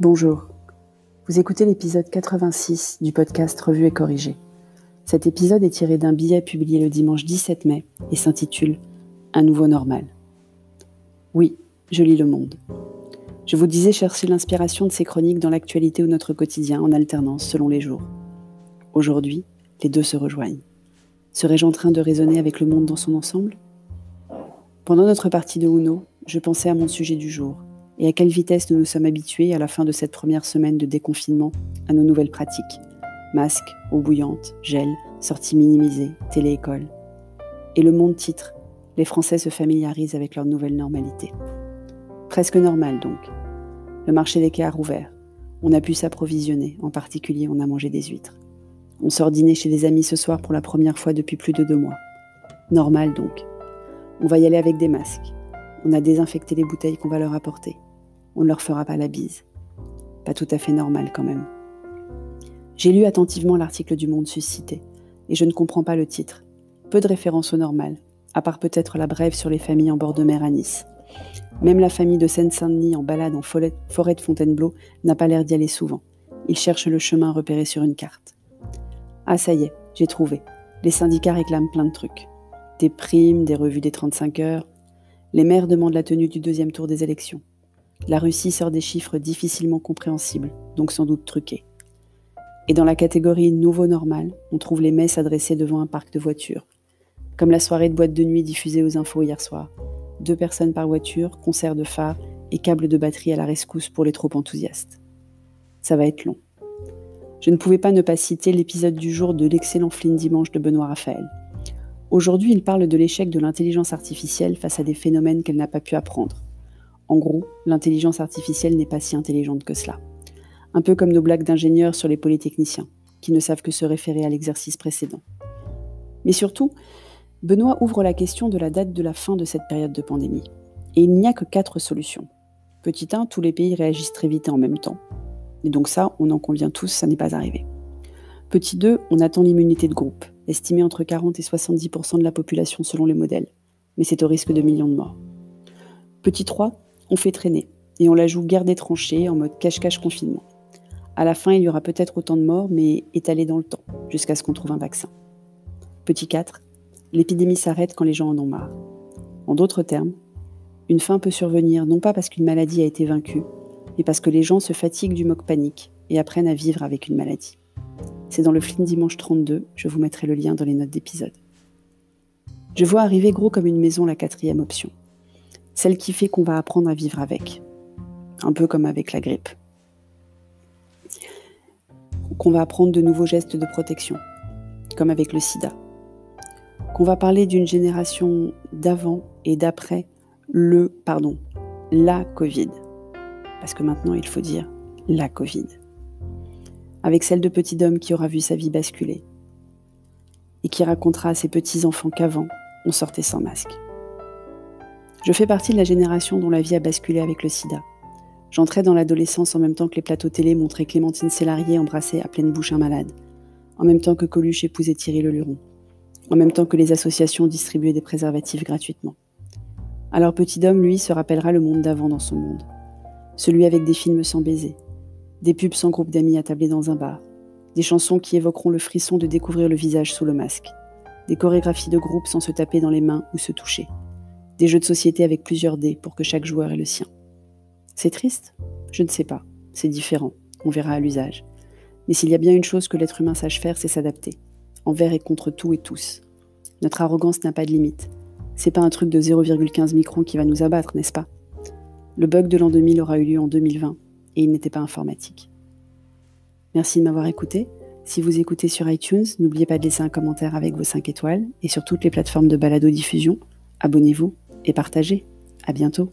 Bonjour. Vous écoutez l'épisode 86 du podcast Revue et corrigé. Cet épisode est tiré d'un billet publié le dimanche 17 mai et s'intitule Un nouveau normal. Oui, je lis Le Monde. Je vous disais chercher l'inspiration de ces chroniques dans l'actualité ou notre quotidien en alternance selon les jours. Aujourd'hui, les deux se rejoignent. Serais-je en train de raisonner avec le monde dans son ensemble? Pendant notre partie de Uno, je pensais à mon sujet du jour et à quelle vitesse nous nous sommes habitués à la fin de cette première semaine de déconfinement à nos nouvelles pratiques? Masques, eau bouillante, gel, sorties minimisées, télé-école. Et le monde titre Les Français se familiarisent avec leur nouvelle normalité. Presque normal donc. Le marché des quais a rouvert. On a pu s'approvisionner, en particulier on a mangé des huîtres. On sort dîner chez des amis ce soir pour la première fois depuis plus de deux mois. Normal donc. On va y aller avec des masques. On a désinfecté les bouteilles qu'on va leur apporter on ne leur fera pas la bise. Pas tout à fait normal quand même. J'ai lu attentivement l'article du Monde suscité, et je ne comprends pas le titre. Peu de références au normal, à part peut-être la brève sur les familles en bord de mer à Nice. Même la famille de Seine-Saint-Denis en balade en forêt de Fontainebleau n'a pas l'air d'y aller souvent. Ils cherchent le chemin repéré sur une carte. Ah ça y est, j'ai trouvé. Les syndicats réclament plein de trucs. Des primes, des revues des 35 heures. Les maires demandent la tenue du deuxième tour des élections. La Russie sort des chiffres difficilement compréhensibles, donc sans doute truqués. Et dans la catégorie nouveau normal, on trouve les messes adressées devant un parc de voitures. Comme la soirée de boîte de nuit diffusée aux infos hier soir. Deux personnes par voiture, concert de phare et câble de batterie à la rescousse pour les trop enthousiastes. Ça va être long. Je ne pouvais pas ne pas citer l'épisode du jour de l'excellent Flynn Dimanche de Benoît Raphaël. Aujourd'hui, il parle de l'échec de l'intelligence artificielle face à des phénomènes qu'elle n'a pas pu apprendre. En gros, l'intelligence artificielle n'est pas si intelligente que cela. Un peu comme nos blagues d'ingénieurs sur les polytechniciens, qui ne savent que se référer à l'exercice précédent. Mais surtout, Benoît ouvre la question de la date de la fin de cette période de pandémie. Et il n'y a que quatre solutions. Petit 1, tous les pays réagissent très vite en même temps. Et donc ça, on en convient tous, ça n'est pas arrivé. Petit 2, on attend l'immunité de groupe, estimée entre 40 et 70% de la population selon les modèles. Mais c'est au risque de millions de morts. Petit 3, on fait traîner et on la joue guerre des tranchées en mode cache-cache confinement. À la fin, il y aura peut-être autant de morts, mais étalés dans le temps, jusqu'à ce qu'on trouve un vaccin. Petit 4. L'épidémie s'arrête quand les gens en ont marre. En d'autres termes, une fin peut survenir non pas parce qu'une maladie a été vaincue, mais parce que les gens se fatiguent du moque panique et apprennent à vivre avec une maladie. C'est dans le film Dimanche 32, je vous mettrai le lien dans les notes d'épisode. Je vois arriver gros comme une maison la quatrième option celle qui fait qu'on va apprendre à vivre avec, un peu comme avec la grippe. Qu'on va apprendre de nouveaux gestes de protection, comme avec le sida. Qu'on va parler d'une génération d'avant et d'après le, pardon, la Covid. Parce que maintenant, il faut dire la Covid. Avec celle de petit homme qui aura vu sa vie basculer et qui racontera à ses petits-enfants qu'avant, on sortait sans masque. Je fais partie de la génération dont la vie a basculé avec le sida. J'entrais dans l'adolescence en même temps que les plateaux télé montraient Clémentine Célarier embrasser à pleine bouche un malade, en même temps que Coluche épousait Thierry Le Luron, en même temps que les associations distribuaient des préservatifs gratuitement. Alors Petit Homme, lui, se rappellera le monde d'avant dans son monde. Celui avec des films sans baiser, des pubs sans groupe d'amis attablés dans un bar, des chansons qui évoqueront le frisson de découvrir le visage sous le masque, des chorégraphies de groupe sans se taper dans les mains ou se toucher des jeux de société avec plusieurs dés pour que chaque joueur ait le sien. C'est triste? Je ne sais pas. C'est différent. On verra à l'usage. Mais s'il y a bien une chose que l'être humain sache faire, c'est s'adapter. Envers et contre tout et tous. Notre arrogance n'a pas de limite. C'est pas un truc de 0,15 micron qui va nous abattre, n'est-ce pas? Le bug de l'an 2000 aura eu lieu en 2020 et il n'était pas informatique. Merci de m'avoir écouté. Si vous écoutez sur iTunes, n'oubliez pas de laisser un commentaire avec vos 5 étoiles et sur toutes les plateformes de balado-diffusion, abonnez-vous et partagez. À bientôt.